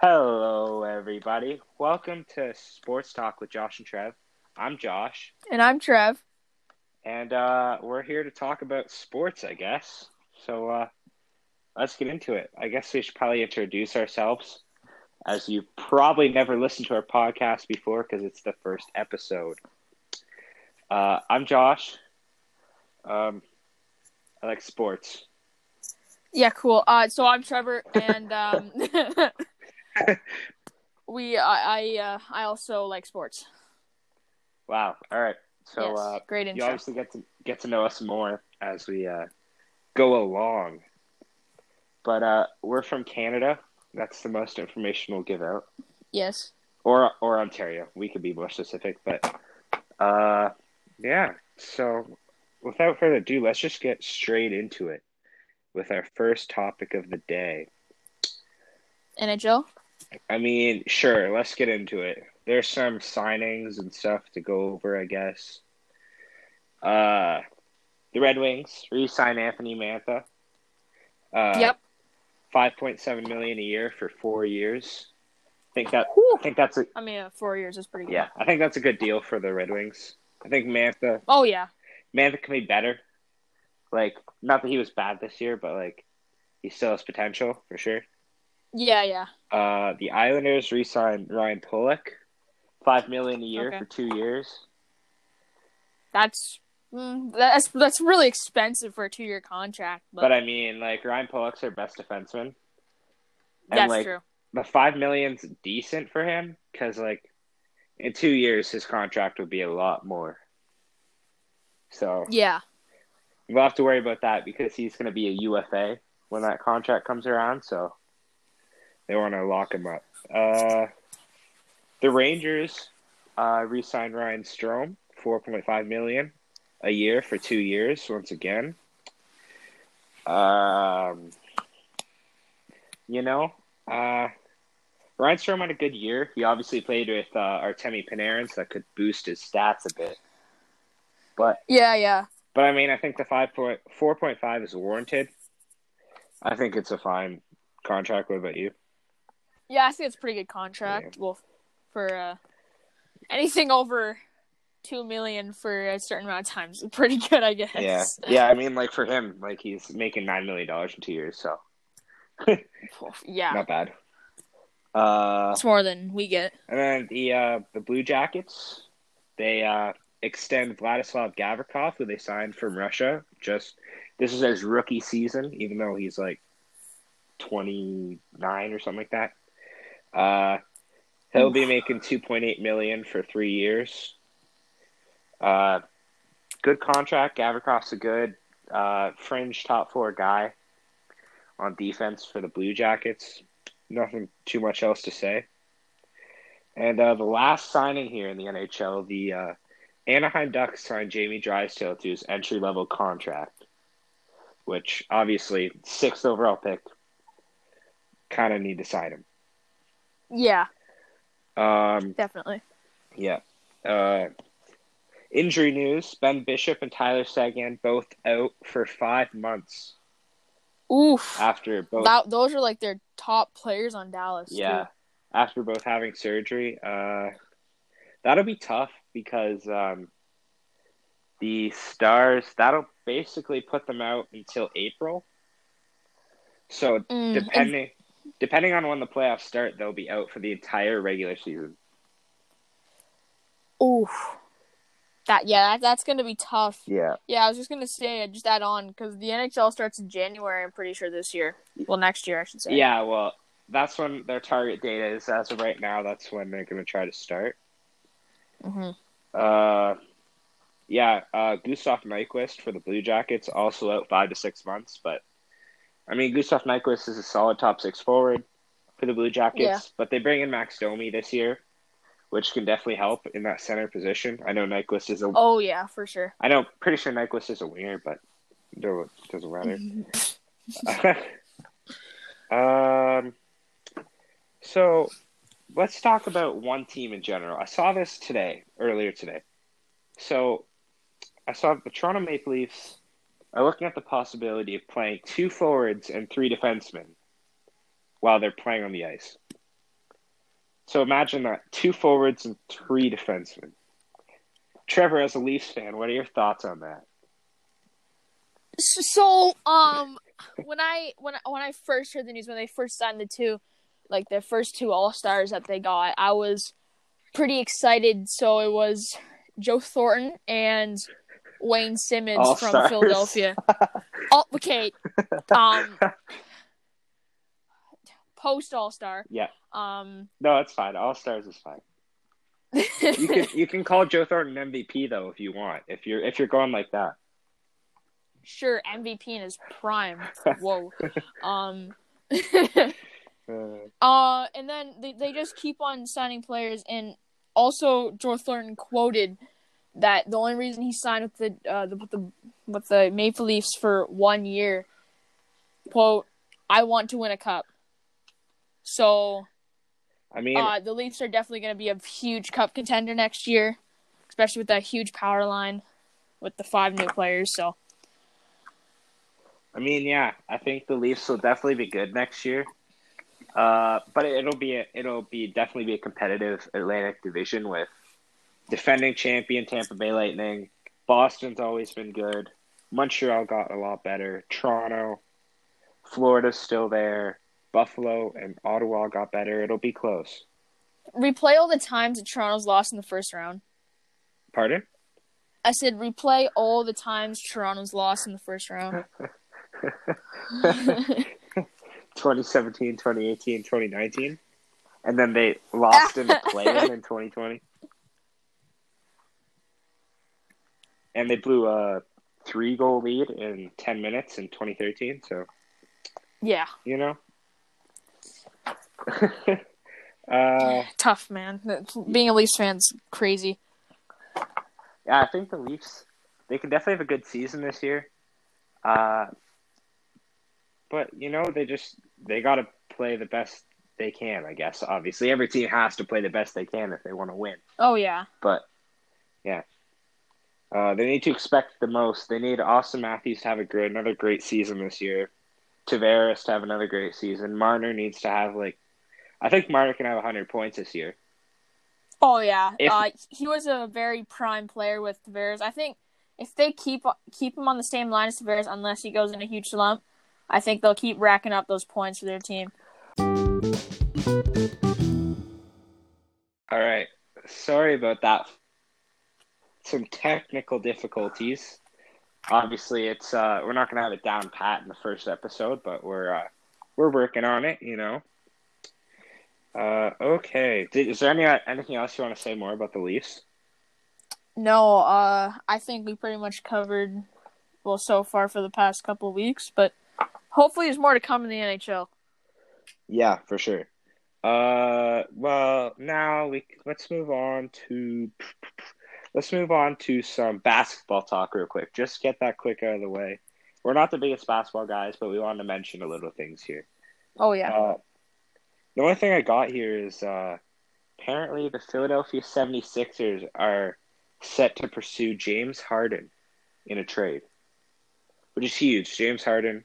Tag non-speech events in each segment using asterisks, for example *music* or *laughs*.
Hello, everybody. Welcome to Sports Talk with Josh and Trev. I'm Josh, And I'm Trev. and uh, we're here to talk about sports, I guess. So uh, let's get into it. I guess we should probably introduce ourselves, as you probably never listened to our podcast before because it's the first episode. Uh, I'm Josh. Um, I like sports. Yeah, cool. Uh, so I'm Trevor, and um, *laughs* we I I, uh, I also like sports. Wow. All right. So yes, uh, great you intro. obviously get to get to know us more as we uh, go along. But uh, we're from Canada. That's the most information we'll give out, Yes. or or Ontario. We could be more specific, but uh, yeah. So without further ado, let's just get straight into it with our first topic of the day. NHL. I mean, sure, let's get into it. There's some signings and stuff to go over, I guess. Uh, the Red Wings re-sign Anthony Mantha. Uh, yep. Five point seven million a year for four years. I think that Whew. I think that's a I mean, uh, four years is pretty good. yeah. I think that's a good deal for the Red Wings. I think Mantha Oh yeah. Mantha can be better. Like, not that he was bad this year, but like, he still has potential for sure. Yeah, yeah. Uh, the Islanders re-signed Ryan Pulock, five million a year Okay. for two years. That's mm, that's that's really expensive for a two year contract. But, But I mean, like Ryan Pulock's our best defenseman, and that's like true. the five million's decent for him because like in two years his contract would be a lot more. So Yeah. we'll have to worry about that because he's going to be a UFA when that contract comes around. So they want to lock him up. Uh, the Rangers uh, re-signed Ryan Strome, four point five million a year for two years. Once again, um, you know, uh, Ryan Strome had a good year. He obviously played with uh, Artemi Panarin, so that could boost his stats a bit. But Yeah, yeah. but I mean, I think the five point four point five is warranted. I think it's a fine contract. What about you? Yeah, I think it's a pretty good contract. Well, for uh, anything over two million for a certain amount of times is pretty good, I guess. Yeah, yeah. I mean, like for him, like he's making nine million dollars in two years, so *laughs* Yeah. not bad. Uh, It's more than we get. and then the uh, the Blue Jackets, they uh, extend Vladislav Gavrikov, who they signed from Russia. Just this is his rookie season, even though he's like twenty nine or something like that. Uh, he'll be making two point eight million for three years. Uh, good contract. Gavrikov's a good uh, fringe top four guy on defense for the Blue Jackets. Nothing too much else to say. And uh, the last signing here in the NHL, the uh, Anaheim Ducks signed Jamie Drysdale to his entry level contract, which obviously sixth overall pick. Kind of need to sign him. Yeah, Um, definitely. yeah. Uh, injury news: Ben Bishop and Tyler Seguin both out for five months Oof. after both. That, those are like their top players on Dallas. too. Yeah, after both having surgery. Uh, that'll be tough because um, the Stars that'll basically put them out until April. So Mm, and- depending depending on when the playoffs start, they'll be out for the entire regular season. Oof. That yeah, that, that's gonna be tough. Yeah, Yeah, I was just gonna say, just add on because the NHL starts in January. I'm pretty sure this year. Well, next year I should say. yeah. Well, that's when their target date is. As of right now, that's when they're going to try to start. Mm-hmm. Uh, yeah, uh, Gustav Nyquist for the Blue Jackets also out five to six months, but I mean Gustav Nyquist is a solid top six forward for the Blue Jackets, Yeah. but they bring in Max Domi this year, which can definitely help in that center position. I know Nyquist is a, Oh yeah, for sure. I know pretty sure Nyquist is a winger, but it doesn't matter. *laughs* um, so let's talk about one team in general. I saw this today, earlier today. So I saw the Toronto Maple Leafs are looking at the possibility of playing two forwards and three defensemen while they're playing on the ice. So imagine that two forwards and three defensemen. Trevor, as a Leafs fan, what are your thoughts on that? So, um, when I when when I first heard the news when they first signed the two, like the first two All Stars that they got, I was pretty excited. So it was Joe Thornton and Wayne Simmonds All-Stars. from Philadelphia. oh, okay. Um, *laughs* post All Star. Yeah. Um, No, it's fine. All stars is fine. You can you can call Joe Thornton MVP though if you want. If you're if you're going like that. sure MVP in his prime. *laughs* Whoa. Um. Uh, *laughs* Uh, and then they, they just keep on signing players, and also Joe Thornton quoted that the only reason he signed with the uh the, with the with the Maple Leafs for one year, quote, I want to win a cup. So I mean, uh, the Leafs are definitely going to be a huge cup contender next year, especially with that huge power line with the five new players. So I mean, yeah, I think the Leafs will definitely be good next year. Uh, but it'll be a, it'll be definitely be a competitive Atlantic Division with defending champion Tampa Bay Lightning. Boston's always been good. Montreal got a lot better. Toronto, Florida's still there. Buffalo and Ottawa got better. It'll be close. replay all the times that Toronto's lost in the first round. Pardon? I said replay all the times Toronto's lost in the first round. *laughs* *laughs* 2017, 2018, 2019. And then they lost in the play-in in *laughs* 2020. And they blew a three-goal lead in 10 minutes in 2013. So, yeah, you know. *laughs* uh, tough man. Being a Leafs fan's crazy. yeah, I think the Leafs, they can definitely have a good season this year. Uh, but, you know, they just, they got to play the best they can, I guess. Obviously, every team has to play the best they can if they want to win. Oh yeah, But yeah, uh, they need to expect the most. They need Auston Matthews to have a great, another great season this year. Tavares to have another great season. Marner needs to have like, I think Marner can have hundred points this year. oh yeah. If- uh, he was a very prime player with Tavares. I think if they keep keep him on the same line as Tavares, unless he goes in a huge slump, I think they'll keep racking up those points for their team. All right, sorry about that. Some technical difficulties. Obviously, it's uh, we're not gonna have it down pat in the first episode, but we're uh, we're working on it. You know. Uh, okay. Did, is there any anything else you want to say more about the Leafs? No, uh, I think we pretty much covered well so far for the past couple of weeks, but hopefully there's more to come in the NHL. Yeah, for sure. Uh, well, now we let's move on to let's move on to some basketball talk real quick. Just get that quick out of the way. We're not the biggest basketball guys, but we wanted to mention a little things here. Oh yeah. Uh, the only thing I got here is uh, apparently the Philadelphia 76ers are set to pursue James Harden in a trade, which is huge. James Harden,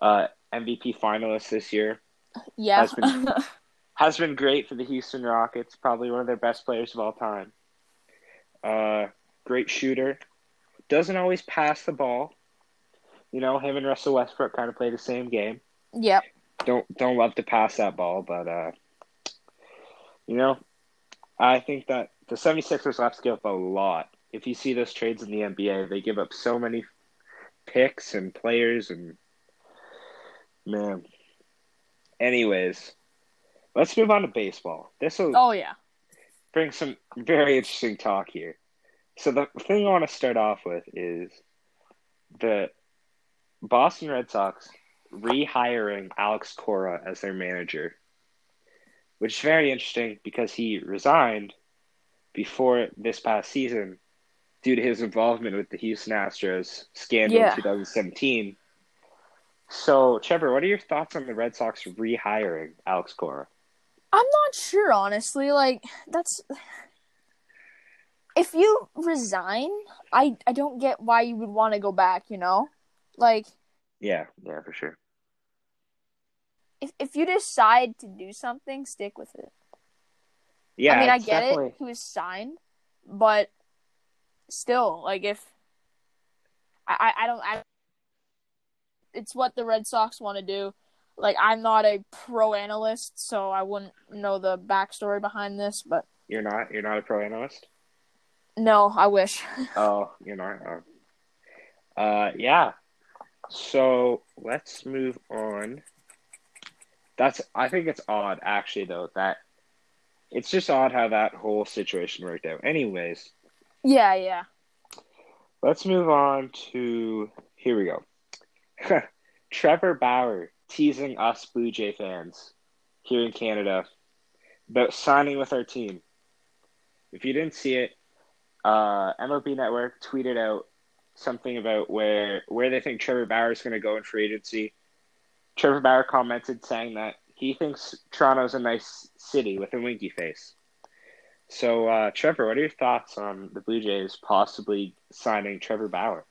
uh, MVP finalist this year, yeah. has been- *laughs* has been great for the Houston Rockets. Probably one of their best players of all time. Uh, great shooter. Doesn't always pass the ball. You know, him and Russell Westbrook kind of play the same game. yep. Don't don't love to pass that ball, but uh, you know, I think that the 76ers will have to give up a lot. If you see those trades in the NBA, they give up so many picks and players and man. Anyways, let's move on to baseball. This will Oh yeah. bring some very interesting talk here. So the thing I want to start off with is the Boston Red Sox rehiring Alex Cora as their manager, which is very interesting because he resigned before this past season due to his involvement with the Houston Astros scandal Yeah. in 2017. So, Trevor, what are your thoughts on the Red Sox rehiring Alex Cora? I'm not sure honestly. Like that's if you resign, I I don't get why you would want to go back. You know, like Yeah, yeah, for sure. if if you decide to do something, stick with it. Yeah, I mean, I get definitely- it. He was signed, but still, like if I I, I don't I, it's what the Red Sox want to do. Like I'm not a pro analyst, so I wouldn't know the backstory behind this, but You're not. You're not a pro analyst. no, I wish. *laughs* Oh, you're not. Oh. Uh, yeah. So let's move on. That's. I think it's odd, actually, though. That it's just odd how that whole situation worked out. Anyways, yeah, yeah. let's move on to. Here we go. *laughs* Trevor Bauer teasing us Blue Jay fans here in Canada about signing with our team. If you didn't see it, uh, MLB Network tweeted out something about where where they think Trevor Bauer is going to go in free agency. Trevor Bauer commented saying that he thinks Toronto's a nice city with a winky face. So, uh, Trevor, what are your thoughts on the Blue Jays possibly signing Trevor Bauer?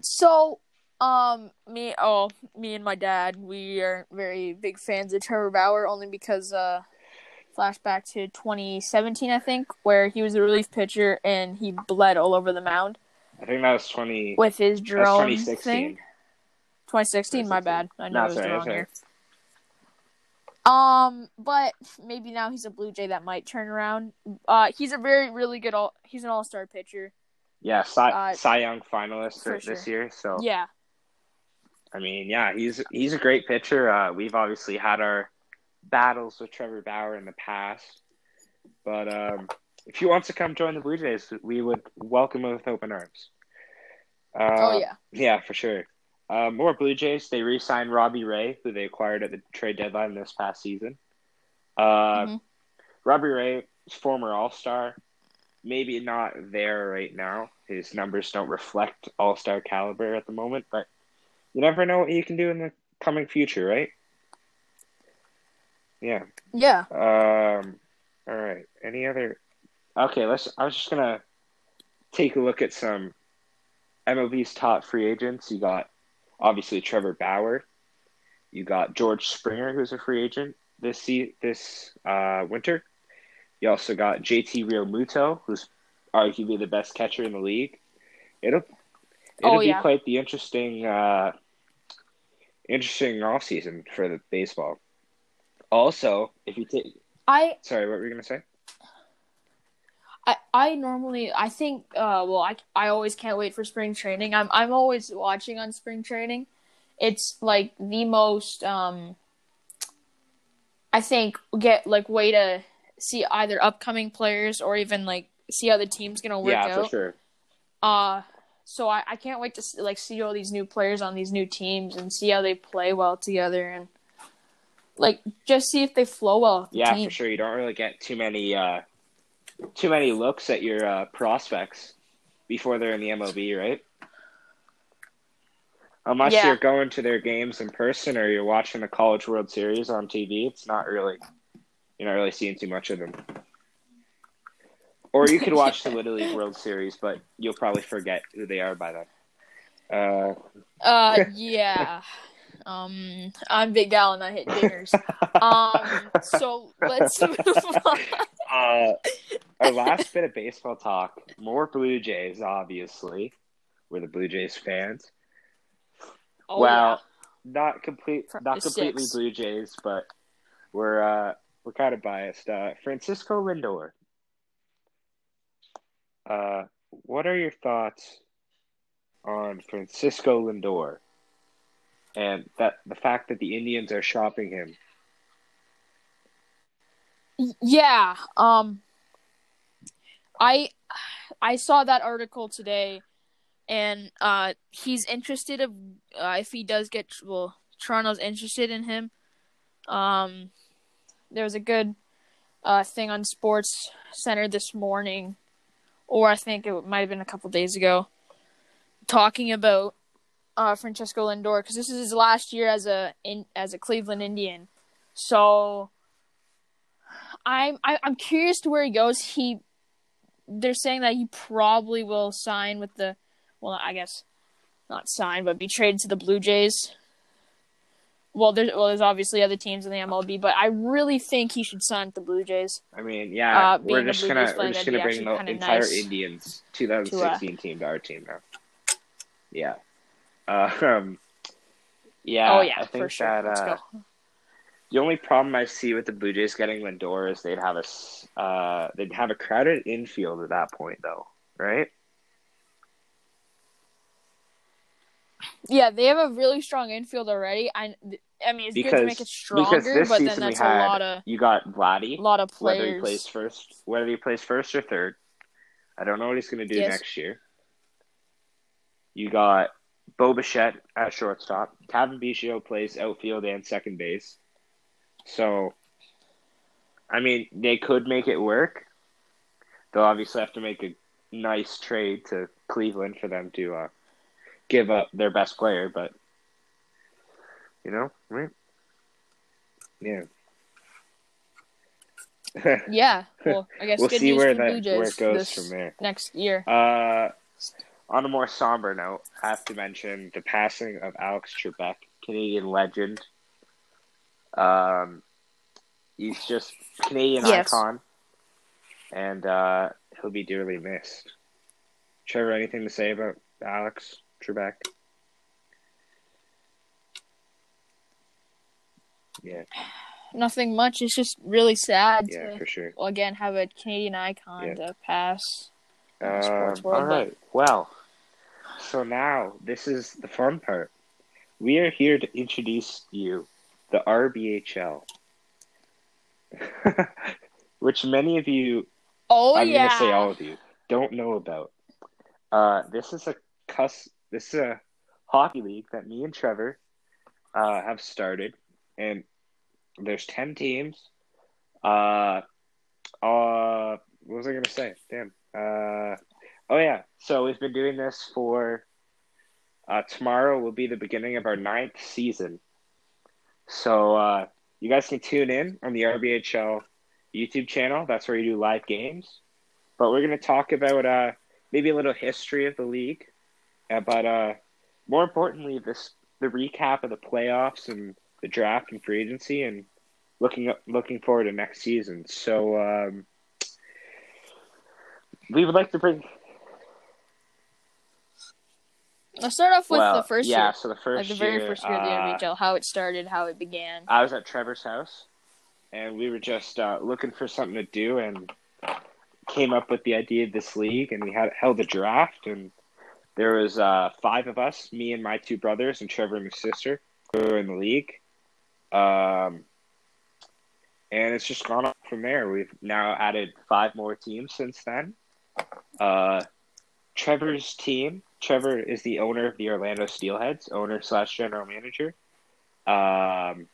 So, um, me, oh, me and my dad, we are very big fans of Trevor Bauer only because, uh, flashback to 2017, I think, where he was a relief pitcher and he bled all over the mound I think that was twenty. with his drone twenty sixteen. thing. 2016, my bad. I know No, it was sorry, wrong sorry. year. Um, but maybe now he's a Blue Jay that might turn around. Uh, he's a very, really good. All he's an All Star pitcher. Yeah, Cy, Uh, Cy Young finalist for this sure. year. So Yeah, I mean, yeah, he's he's a great pitcher. Uh, we've obviously had our battles with Trevor Bauer in the past, but um, if he wants to come join the Blue Jays, we would welcome him with open arms. Uh, oh yeah. yeah, for sure. Uh, more Blue Jays. They re-signed Robbie Ray, who they acquired at the trade deadline this past season. Uh, Mhm. Robbie Ray, is former All Star, maybe not there right now. His numbers don't reflect All Star caliber at the moment, but you never know what you can do in the coming future, right? Yeah. Yeah. Um. All right. Any other? Okay. Let's. I was just gonna take a look at some MLB's top free agents. You got obviously Trevor Bauer. You got George Springer, who's a free agent this se- this uh, winter. You also got JT Realmuto, who's arguably the best catcher in the league. It'll it'll Oh, be yeah. quite the interesting uh, interesting offseason for the baseball. Also, if you take I Sorry, what were you gonna say? I, I normally I think uh well I I always can't wait for spring training. I'm I'm always watching on spring training. It's like the most um I think get like way to see either upcoming players or even like see how the team's gonna work yeah, out. for sure. Uh so I, I can't wait to s- like see all these new players on these new teams and see how they play well together and like just see if they flow well Yeah, for sure. You don't really get too many uh, too many looks at your uh, prospects before they're in the MLB, right? Unless Yeah. you're going to their games in person or you're watching the College World Series on TV, it's not really you're not really seeing too much of them. Or you could watch the *laughs* Little League World Series, but you'll probably forget who they are by then. Uh, Uh, *laughs* yeah. Um, I'm Big Gal and I hit dingers. Um, so let's *laughs* move on. Uh, our last bit of baseball talk. More Blue Jays, obviously. We're the Blue Jays fans. Oh, well, not complete, From not completely six. Blue Jays, but we're uh, we're kind of biased. Uh, Francisco Lindor. Uh, what are your thoughts on Francisco Lindor and that the fact that the Indians are shopping him? yeah. Um, I I saw that article today, and uh, he's interested of uh, if he does get well, Toronto's interested in him. Um, there was a good uh thing on Sports Center this morning, or I think it might have been a couple days ago, talking about uh Francisco Lindor because this is his last year as a in as a Cleveland Indian. So I'm I, I'm curious to where he goes. He they're saying that he probably will sign with the well, I guess not sign, but be traded to the Blue Jays. Well, there's well, there's obviously other teams in the MLB, but I really think he should sign with the Blue Jays. I mean, yeah, Uh, we're just gonna we're just that'd gonna bring the entire nice Indians 2016 team to our team now. Yeah. Uh, *laughs* um. Yeah. oh yeah, I think for sure. that Let's uh, go. the only problem I see with the Blue Jays getting Lindor is they'd have a s- uh they'd have a crowded infield at that point though, right? Yeah, they have a really strong infield already. I, I mean, it's good to Because make it because stronger, this but then season we that's a had lot of you got Vladdy, a lot of players. whether he plays first, whether he plays first or third. I don't know what he's going to do Yes. next year. You got Bo Bichette at shortstop. Cavan Biggio plays outfield and second base. So, I mean, they could make it work. They'll obviously have to make a nice trade to Cleveland for them to uh, give up their best player, but you know, right? Yeah. *laughs* Yeah, well, I guess we'll see where that where it goes from there. next year. Uh, on a more somber note, I have to mention the passing of Alex Trebek, Canadian legend. Um, he's just Canadian Yes. icon, and uh, he'll be dearly missed. Trevor, anything to say about Alex Trebek? Yeah, Nothing much. It's just really sad yeah, to for sure. well, again have a Canadian icon Yeah. to pass. Um, all but- Well, so now this is the fun part. We are here to introduce you the RBHL, *laughs* which many of you, Oh I'm yeah, gonna say all of you, don't know about. Uh, this is a cuss. This is a hockey league that me and Trevor uh, have started, and there's ten teams. Uh, uh, what was I gonna say? Damn. Uh, oh yeah. So we've been doing this for. Uh, tomorrow will be the beginning of our ninth season. So uh, you guys can tune in on the RBHL YouTube channel. That's where you do live games. But we're gonna talk about uh, maybe a little history of the league, uh, but uh, more importantly, this the recap of the playoffs and the draft and free agency, and looking up, looking forward to next season. So um, we would like to bring. Let's start off with well, the first yeah. year, So the first like the very first year of the uh, RBHL, how it started, how it began. I was at Trevor's house, and we were just uh, looking for something to do, and came up with the idea of this league, and we had held a draft, and there was uh, five of us, me and my two brothers, and Trevor and his sister, who were in the league. Um, and it's just gone up from there. We've now added five more teams since then. Uh, Trevor's team. Trevor is the owner of the Orlando Steelheads, owner slash general manager. Um,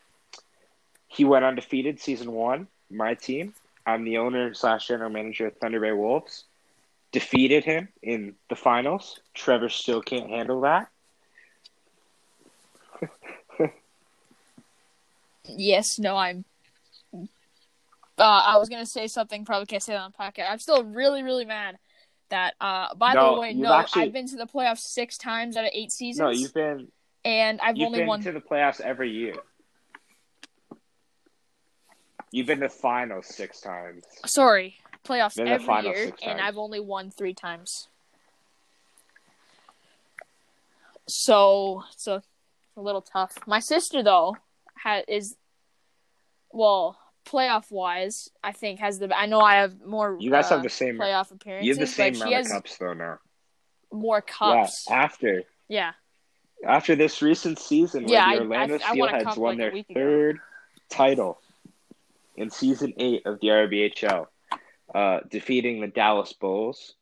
he went undefeated season one. My team. I'm the owner slash general manager of Thunder Bay Wolves. Defeated him in the finals. Trevor still can't handle that. Yes, no, I'm. Uh, I was gonna say something, probably can't say that on podcast. I'm still really, really mad that. Uh, by No, the way, no, actually- I've been to the playoffs six times out of eight seasons, No, you've been and I've you've only been won. to the playoffs every year. You've been to finals six times. Sorry, playoffs Been every year, and. I've only won three times. So, so it's a little tough. My sister though ha- is, well, playoff wise, I think has the. I know I have more. You guys uh, have the same. playoff appearances. You have the same amount of cups though now. more cups. Yeah, after Yeah. after this recent season where Yeah, I- the Orlando I- I Steelheads cup won like their ago. third title in season eight of the RBHL, uh, defeating the Dallas Bulls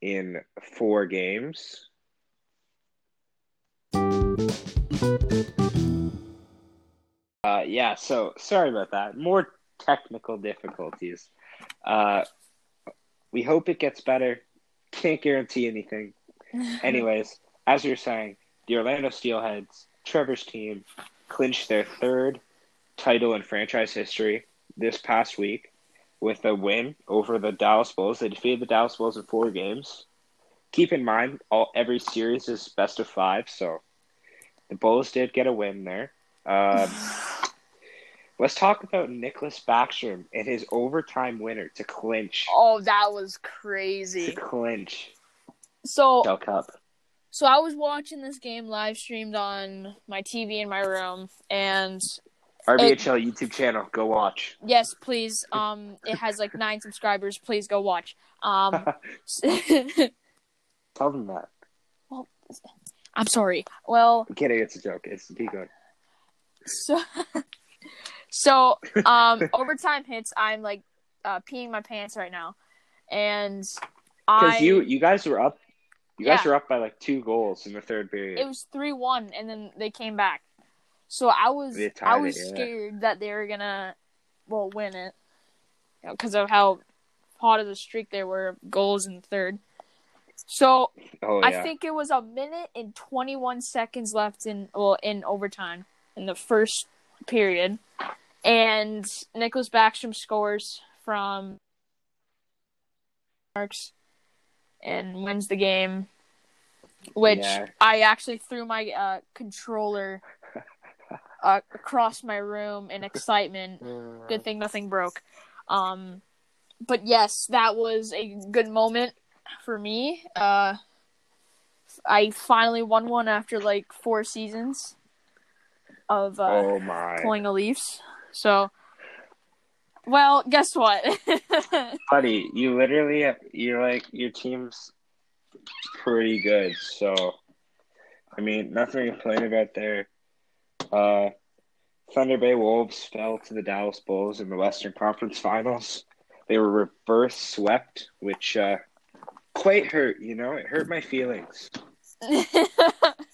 in four games. Uh, yeah, so sorry about that. More technical difficulties. Uh, we hope it gets better. Can't guarantee anything. *laughs* Anyways, as you're saying, the Orlando Steelheads, Trevor's team, clinched their third title in franchise history this past week. with a win over the Dallas Bulls. They defeated the Dallas Bulls in four games. Keep in mind, all every series is best of five, so the Bulls did get a win there. Um, *laughs* let's talk about Nicklas Backstrom and his overtime winner to clinch. Oh, that was crazy. To clinch So Del Cup. So I was watching this game live streamed on my TV in my room, and RBHL YouTube channel. Go watch. yes, please. Um, it has like nine *laughs* subscribers. Please go watch. Um, *laughs* Tell them that. Well, I'm sorry. Well, I'm kidding. It's a joke. It's be good. so *laughs* so *laughs* um, overtime hits. I'm like uh, peeing my pants right now, and Because you you guys were up. You guys were up by like two goals in the third period. it was three one, and then they came back. So I was I it, was yeah. scared that they were gonna well win it because of how hot of the streak they were of goals in the third. So oh yeah. I think it was a minute and twenty one seconds left in well in overtime in the first period, and Nicklas Backstrom scores from marks and wins the game. Which Yeah. I actually threw my uh, controller *laughs* uh, across my room in excitement. Uh, *laughs* Good thing nothing broke. Um, but yes, that was a good moment for me. Uh, I finally won one after like four seasons of uh, oh my. pulling the Leafs. So, well, guess what? *laughs* Buddy, you literally have, you're like your team's pretty good. So, I mean, nothing to complain about there. Uh, Thunder Bay Wolves fell to the Dallas Bulls in the Western Conference Finals. They were reverse swept, which uh, quite hurt. You know, it hurt my feelings. *laughs*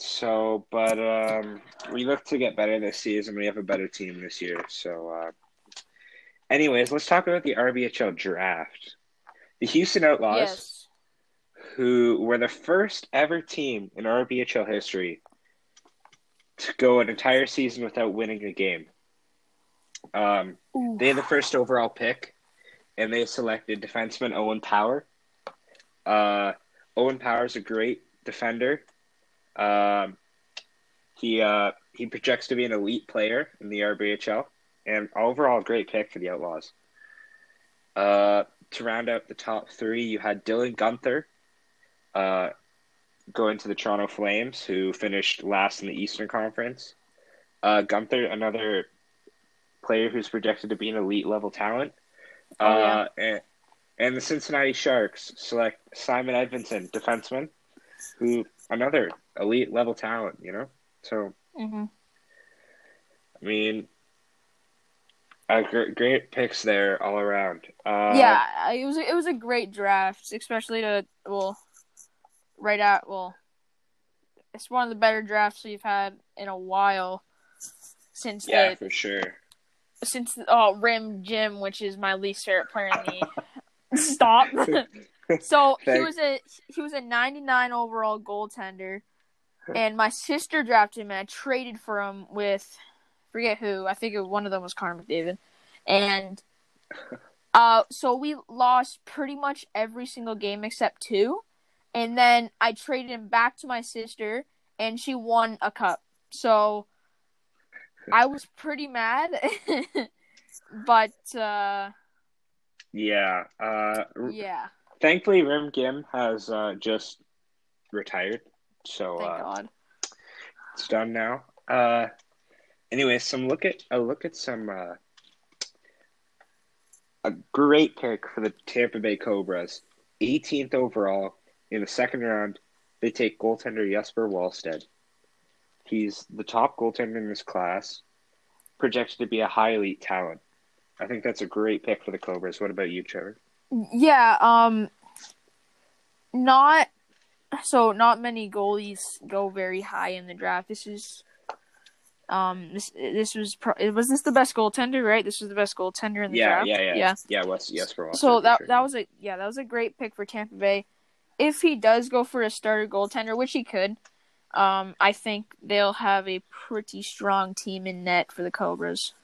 So, but um, we look to get better this season. We have a better team this year. So, uh, anyways, let's talk about the RBHL draft. The Houston Outlaws, yes. who were the first ever team in RBHL history to go an entire season without winning a game. Um, Ooh. they had the first overall pick, and they selected defenseman Owen Power. Uh, Owen Power is a great defender. Um, he uh, he projects to be an elite player in the RBHL, and overall a great pick for the Outlaws. Uh, to round out the top three, you had Dylan Guenther, uh, going to the Toronto Flames, who finished last in the Eastern Conference. Uh, Guenther, another player who's projected to be an elite level talent. Oh, yeah. uh, and, and the Cincinnati Sharks select Simon Edvinsson, defenseman, who another elite level talent. You know, so hmm I mean, uh, great, great picks there all around. Uh, yeah, it was it was a great draft, especially to well, right at well, it's one of the better drafts we've had in a while since yeah, the for sure. since oh Rim Jim, which is my least favorite player in the *laughs* stop. *laughs* *laughs* so he was a he was a 99 overall goaltender, and my sister drafted him. and I traded for him with forget who. I think one of them was Connor McDavid, and uh, so we lost pretty much every single game except two, and then I traded him back to my sister, and she won a cup. So I was pretty mad, *laughs* but uh, Yeah. Uh, yeah, thankfully, Rim Gim has uh, just retired, so uh, God. it's done now. Uh, anyway, some look at a look at some uh, a great pick for the Tampa Bay Cobras. 18th overall in the second round, they take goaltender Jesper Wallstedt. He's the top goaltender in this class, projected to be a high elite talent. I think that's a great pick for the Cobras. What about you, Trevor? Yeah, um, not so not many goalies go very high in the draft. This is, um, this this was pro- was this the best goaltender, right? This was the best goaltender in the Yeah, draft. yeah, yeah, yeah. yeah. Wes, Jesper Wallstedt. So for that sure. that was a yeah that was a great pick for Tampa Bay. If he does go for a starter goaltender, which he could, um, I think they'll have a pretty strong team in net for the Cobras.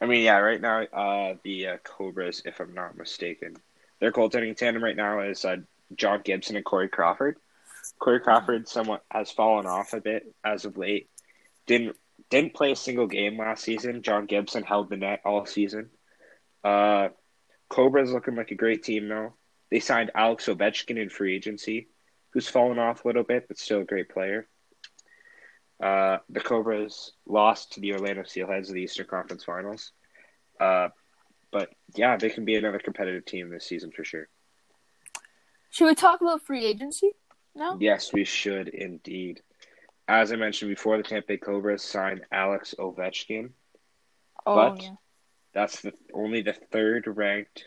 I mean, yeah, right now, uh, the uh, Cobras, if I'm not mistaken, their goaltending tandem right now is uh, John Gibson and Corey Crawford. Corey Crawford somewhat has fallen off a bit as of late. Didn't didn't play a single game last season. John Gibson held the net all season. Uh, Cobra's looking like a great team though. They signed Alex Ovechkin in free agency, who's fallen off a little bit, but still a great player. Uh, the Cobras lost to the Orlando Steelheads in the Eastern Conference Finals. Uh, but yeah, they can be another competitive team this season for sure. Should we talk about free agency now? Yes, we should indeed. As I mentioned before, the Tampa Bay Cobras signed Alex Ovechkin. Oh, but yeah. that's the only the third ranked,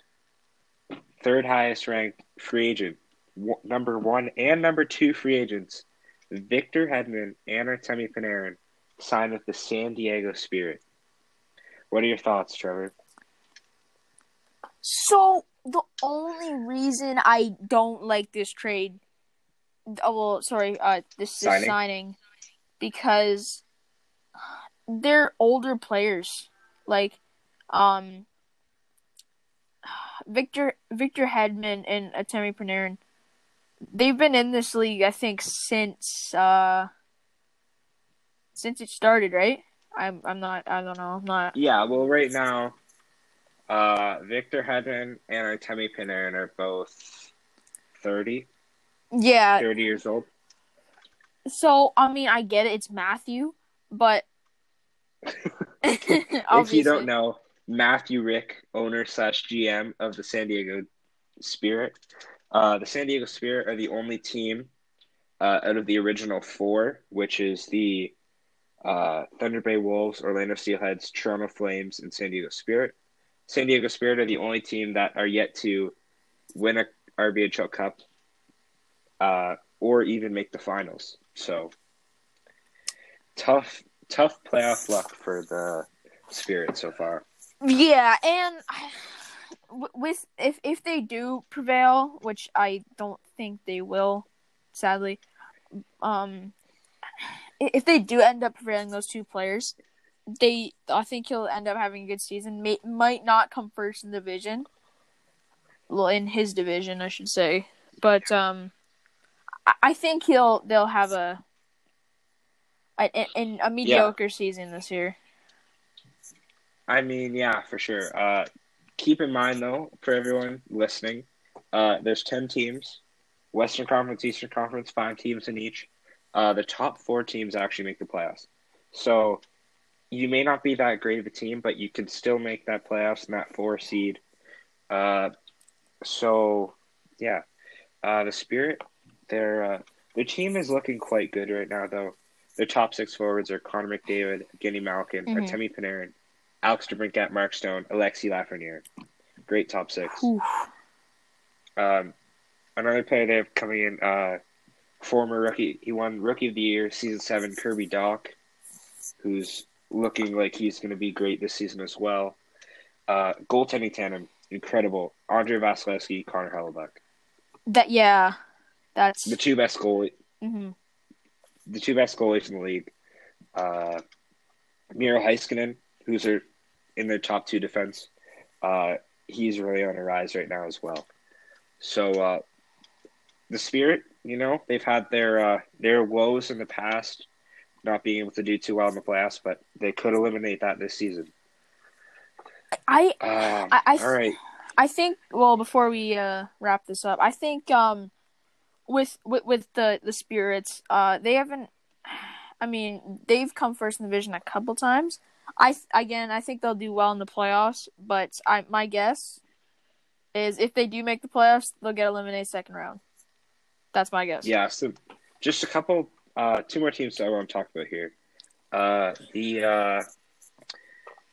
third highest ranked free agent. W- number one and number two free agents, Victor Hedman and Artemi Panarin, signed with the San Diego Spirit. What are your thoughts, Trevor? So the only reason I don't like this trade, oh, well, sorry, uh, this, Signing? signing, because they're older players, like, um, Victor Victor Hedman and Artemi Panarin. They've been in this league, I think, since uh, since it started, right? I'm I'm not I don't know I'm not Yeah, well, right now, uh, Victor Hedman and Artemi Panarin are both 30, yeah 30 years old. So I mean, I get it. It's Matthew, but *laughs* If you don't know, Matthew Rick, owner slash GM of the San Diego Spirit. Uh, the San Diego Spirit are the only team uh, out of the original four, which is the uh, Thunder Bay Wolves, Orlando Steelheads, Toronto Flames, and San Diego Spirit. San Diego Spirit are the only team that are yet to win a RBHL Cup uh, or even make the finals. So tough, tough playoff luck for the Spirit so far. yeah, and with if if they do prevail, which I don't think they will, sadly, um, if they do end up prevailing, those two players, they I think he'll end up having a good season. May, might not come first in the division, well, in his division, I should say, but um, I, I think he'll they'll have a. A, a, a mediocre season this year. I mean, yeah, for sure. Uh, keep in mind, though, for everyone listening, uh, there's 10 teams Western Conference, Eastern Conference, five teams in each. Uh, the top four teams actually make the playoffs. So you may not be that great of a team, but you can still make that playoffs and that four seed. Uh, so, yeah. Uh, the Spirit, their, uh, their team is looking quite good right now, though. Their top six forwards are Connor McDavid, Guinea Malkin, Mhm. Artemi Panarin, Alex DeBrincat, Mark Stone, Alexi Lafreniere. Great top six. Oof. Um, another player they have coming in, uh, former rookie, he won Rookie of the Year, season seven, Kirby Dach, who's looking like he's going to be great this season as well. Uh, goaltending tandem, incredible. Andrei Vasilevskiy, Connor Hellebuyck. That yeah, that's The two best goalie, mhm. the two best goalies in the league. Uh, Miro Heiskanen, who's their, in their top two defense. Uh, he's really on a rise right now as well. So uh, the Spirit, you know, they've had their uh, their woes in the past, not being able to do too well in the playoffs, but they could eliminate that this season. I Um, I- I- all right, I think well before we uh, wrap this up, I think um with with, with the the spirits, uh they haven't. I mean, they've come first in the division a couple times. I again, I think they'll do well in the playoffs, but I my guess is if they do make the playoffs, they'll get eliminated second round. That's my guess. yeah. So just a couple, uh, two more teams I want to talk about here. Uh, the uh,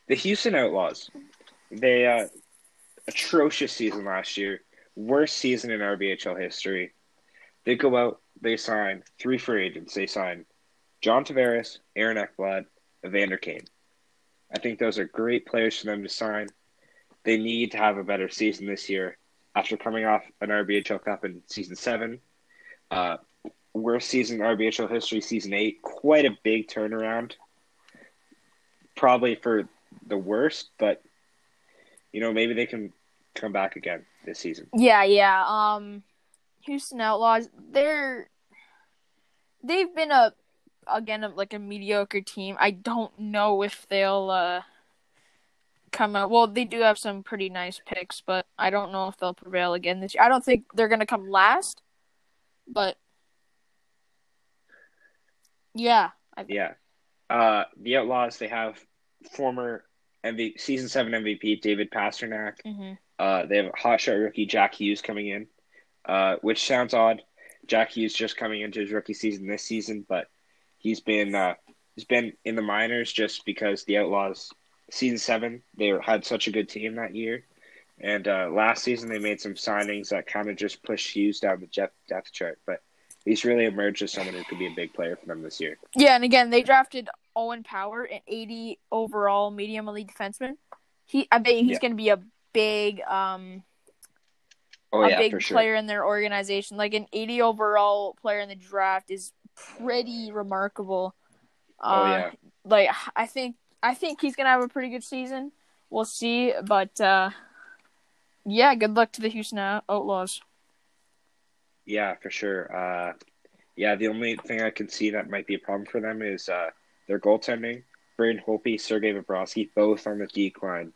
the Houston Outlaws. They uh, atrocious season last year, worst season in RBHL history. They go out, they sign three free agents. They sign John Tavares, Aaron Ekblad, Evander Kane. I think those are great players for them to sign. They need to have a better season this year after coming off an RBHL Cup in season seven. Uh, worst season in RBHL history, season eight. Quite a big turnaround. Probably for the worst, but you know maybe they can come back again this season. Yeah, yeah. Um, Houston Outlaws, they're they've been a again like a mediocre team. I don't know if they'll uh come out. Well, they do have some pretty nice picks, but I don't know if they'll prevail again this year. I don't think they're gonna come last, but yeah, I, Yeah. Uh, the Outlaws they have former MV- season seven MVP David Pastrnak. mhm. Uh, they have a hotshot rookie Jack Hughes coming in, uh, which sounds odd. Jack Hughes just coming into his rookie season this season, but he's been uh, he's been in the minors just because the Outlaws season seven they had such a good team that year, and uh, last season they made some signings that kind of just pushed Hughes down the depth depth chart, but he's really emerged as someone who could be a big player for them this year. yeah, and again they drafted Owen Power, an 80 overall medium elite defenseman. He, I bet he's Yeah. gonna be a big um Oh a yeah, big sure. player in their organization. Like an 80 overall player in the draft is pretty remarkable. Oh, Uh, yeah. Like I think I think he's gonna have a pretty good season. We'll see, but uh, yeah, good luck to the Houston Outlaws. Yeah, for sure. Uh, yeah, the only thing I can see that might be a problem for them is uh, their goaltending. Braden Holtby, Sergei Bobrovsky, both on the decline,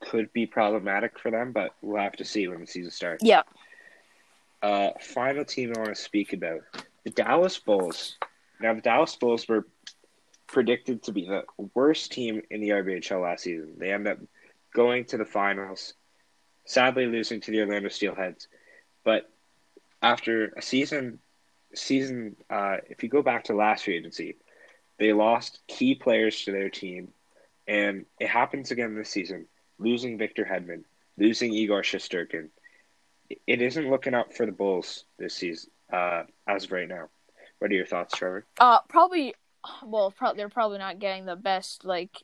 could be problematic for them, but we'll have to see when the season starts. Yeah, Uh, final team I want to speak about the Dallas Bulls. Now, the Dallas Bulls were predicted to be the worst team in the RBHL last season. They end up going to the finals, sadly losing to the Orlando Steelheads. But after a season, season, uh, if you go back to last free agency, they lost key players to their team, and it happens again this season. Losing Victor Hedman, losing Igor Shesterkin, it isn't looking up for the Bulls this season uh, as of right now. What are your thoughts, Trevor? uh, probably. Well, pro- they're probably not getting the best, like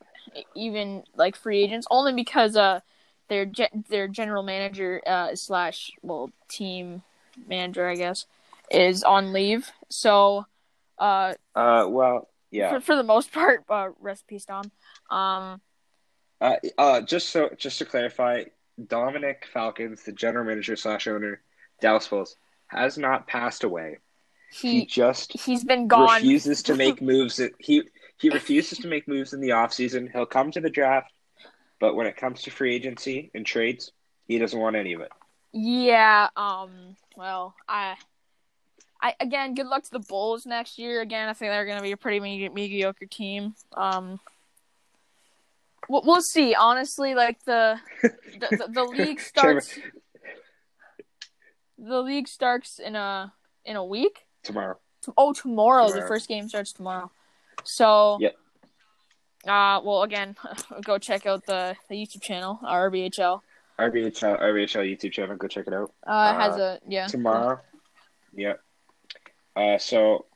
even like free agents, only because uh their ge- their general manager uh slash well team manager, I guess, is on leave. So, uh, Uh, well, yeah. for, for the most *laughs* part, uh, rest in peace, Dom. Um, Uh, uh, just so just to clarify, Dominic Falcons, the general manager slash owner, Dallas Bulls, has not passed away. He he just he's been gone. refuses to make *laughs* moves. He he refuses to make moves in the offseason. He'll come to the draft, but when it comes to free agency and trades, he doesn't want any of it. Yeah. Um. Well, I. I again, good luck to the Bulls next year. Again, I think they're going to be a pretty medi- mediocre team. Um. We'll, we'll see. Honestly, like the the, the, the *laughs* league starts. The league starts in a in a week. Tomorrow, Oh, tomorrow. The first game starts tomorrow. So. Yep. Uh. Well, again, *laughs* go check out the the YouTube channel, RBHL. RBHL RBHL YouTube channel, go check it out. Uh, it has Uh, a yeah. tomorrow. Yep. Uh, so,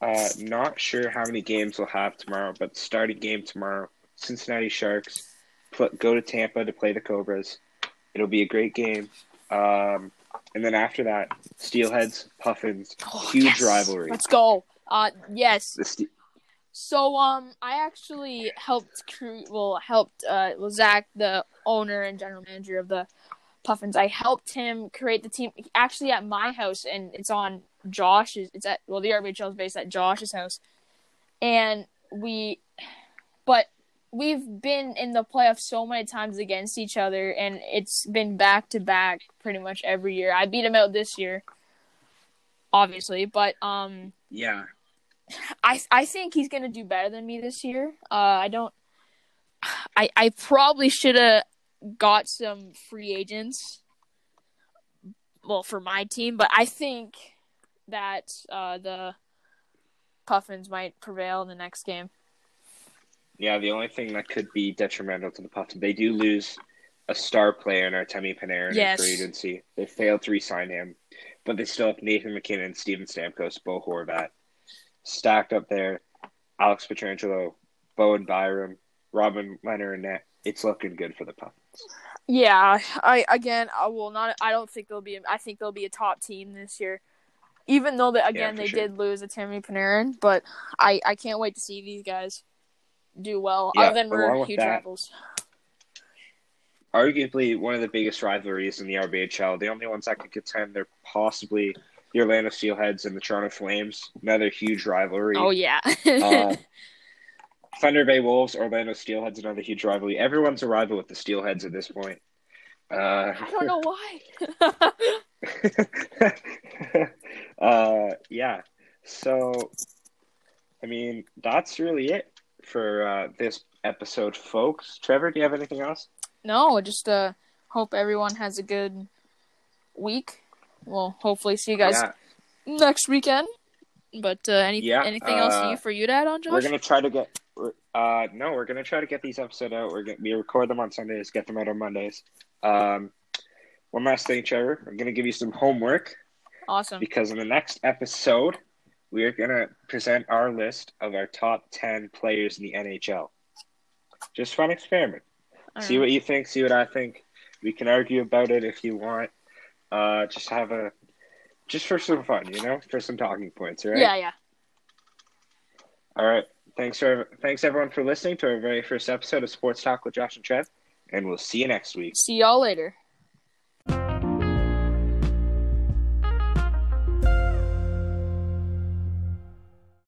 uh, not sure how many games we'll have tomorrow, but starting game tomorrow, Cincinnati Sharks pl- go to Tampa to play the Cobras. It'll be a great game. Um, and then after that, Steelheads, Puffins, Oh, huge yes. rivalry. Let's go. Uh, yes. The So um, I actually helped crew. Well, helped uh, well Zach, the owner and general manager of the Puffins. I helped him create the team actually at my house, and it's on Josh's. It's at well, the RBHL is based at Josh's house, and we, but we've been in the playoffs so many times against each other, and it's been back to back pretty much every year. I beat him out this year, obviously, but um. yeah. I I think he's gonna do better than me this year. Uh, I don't. I I probably should have got some free agents. Well, for my team, but I think that uh, the Puffins might prevail in the next game. Yeah, the only thing that could be detrimental to the Puffins, they do lose a star player in Artemi Panarin Yes. in free agency. They failed to re-sign him, but they still have Nathan MacKinnon, Steven Stamkos, Bo Horvat stacked up there. Alex Pietrangelo, Bowen Byram, Robin Leonard, and net. It's looking good for the Puffins. Yeah, I again I will not. I don't think they'll be. I think they'll be a top team this year. Even though that again for they sure. did lose Artemi Panarin, but I I can't wait to see these guys. do well, Yeah, other than we're huge that- rivals. arguably one of the biggest rivalries in the RBHL. The only ones that could contend they're possibly the Orlando Steelheads and the Toronto Flames. Another huge rivalry. Oh yeah. Uh, *laughs* Thunder Bay Wolves, Orlando Steelheads, another huge rivalry. Everyone's a rival with the Steelheads at this point. Uh, I don't know *laughs* why. *laughs* uh, yeah. So, I mean, that's really it for uh, this episode, folks. Trevor, do you have anything else? no, just uh, hope everyone has a good week. Well, hopefully see you guys Yeah, next weekend. But uh, any Yeah, anything else uh, you for you to add on, Josh? we're gonna try to get. Uh, no, we're gonna try to get these episodes out. We're gonna we record them on Sundays, get them out on Mondays. Um, one last thing, Trevor. I'm gonna give you some homework. Awesome. because in the next episode, we are going to present our list of our top 10 players in the NHL. Just fun experiment. see Alright. what you think, see what I think. We can argue about it if you want. Uh, just have a, just for some fun, you know, for some talking points, right? Yeah, yeah. All right. Thanks for thanks everyone for listening to our very first episode of Sports Talk with Josh and Trev, and we'll see you next week. See y'all later.